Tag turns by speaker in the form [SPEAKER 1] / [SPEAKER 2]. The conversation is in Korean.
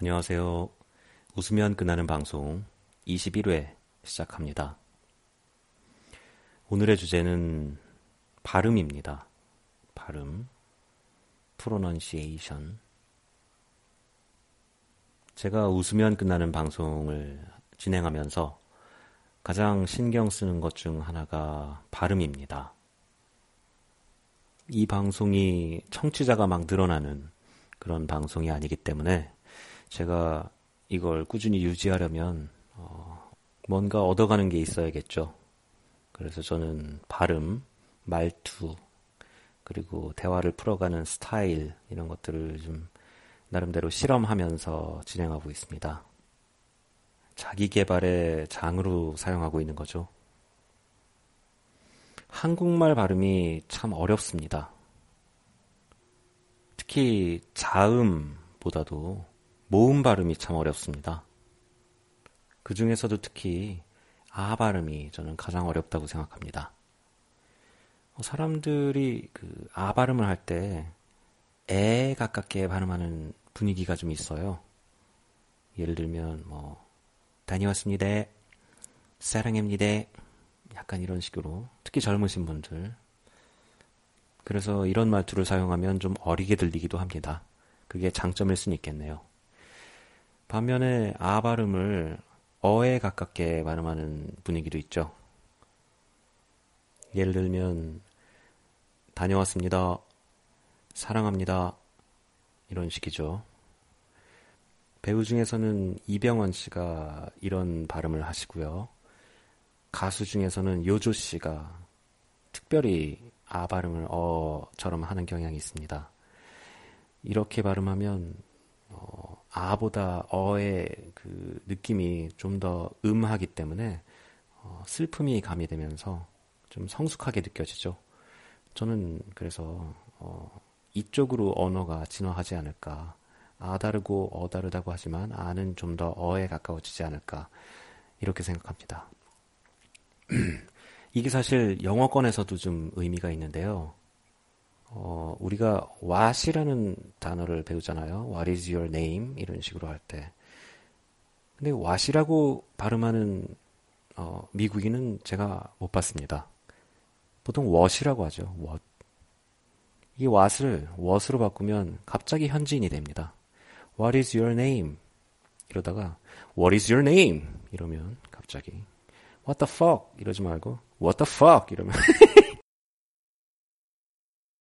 [SPEAKER 1] 안녕하세요. 웃으면 끝나는 방송 21회 시작합니다. 오늘의 주제는 발음입니다. 발음, 프로넌시에이션. 제가 웃으면 끝나는 방송을 진행하면서 가장 신경 쓰는 것 중 하나가 발음입니다. 이 방송이 청취자가 막 늘어나는 그런 방송이 아니기 때문에 제가 이걸 꾸준히 유지하려면 어, 뭔가 얻어가는 게 있어야겠죠. 그래서 저는 발음, 말투, 그리고 대화를 풀어가는 스타일 이런 것들을 좀 나름대로 실험하면서 진행하고 있습니다. 자기 개발의 장으로 사용하고 있는 거죠. 한국말 발음이 참 어렵습니다. 특히 자음보다도 모음 발음이 참 어렵습니다. 그 중에서도 특히 아 발음이 저는 가장 어렵다고 생각합니다. 어, 사람들이 그 아 발음을 할 때 에 가깝게 발음하는 분위기가 좀 있어요. 예를 들면 뭐 다녀왔습니다. 사랑합니다. 약간 이런 식으로 특히 젊으신 분들 그래서 이런 말투를 사용하면 좀 어리게 들리기도 합니다. 그게 장점일 수는 있겠네요. 반면에 아 발음을 어에 가깝게 발음하는 분위기도 있죠. 예를 들면 다녀왔습니다. 사랑합니다. 이런 식이죠. 배우 중에서는 이병헌 씨가 이런 발음을 하시고요. 가수 중에서는 요조 씨가 특별히 아 발음을 어처럼 하는 경향이 있습니다. 이렇게 발음하면 어, 아보다 어의 그 느낌이 좀 더 음하기 때문에 어, 슬픔이 가미되면서 좀 성숙하게 느껴지죠. 저는 그래서 어, 이쪽으로 언어가 진화하지 않을까. 아 다르고 어 다르다고 하지만 아는 좀 더 어에 가까워지지 않을까. 이렇게 생각합니다. 이게 사실 영어권에서도 좀 의미가 있는데요. 어, 우리가 what이라는 단어를 배우잖아요. What is your name? 이런 식으로 할 때. 근데 what이라고 발음하는 어, 미국인은 제가 못 봤습니다. 보통 what이라고 하죠. what. 이 what을 what으로 바꾸면 갑자기 현지인이 됩니다. What is your name? 이러다가 What is your name? 이러면 갑자기 What the fuck? 이러지 말고 What the fuck? 이러면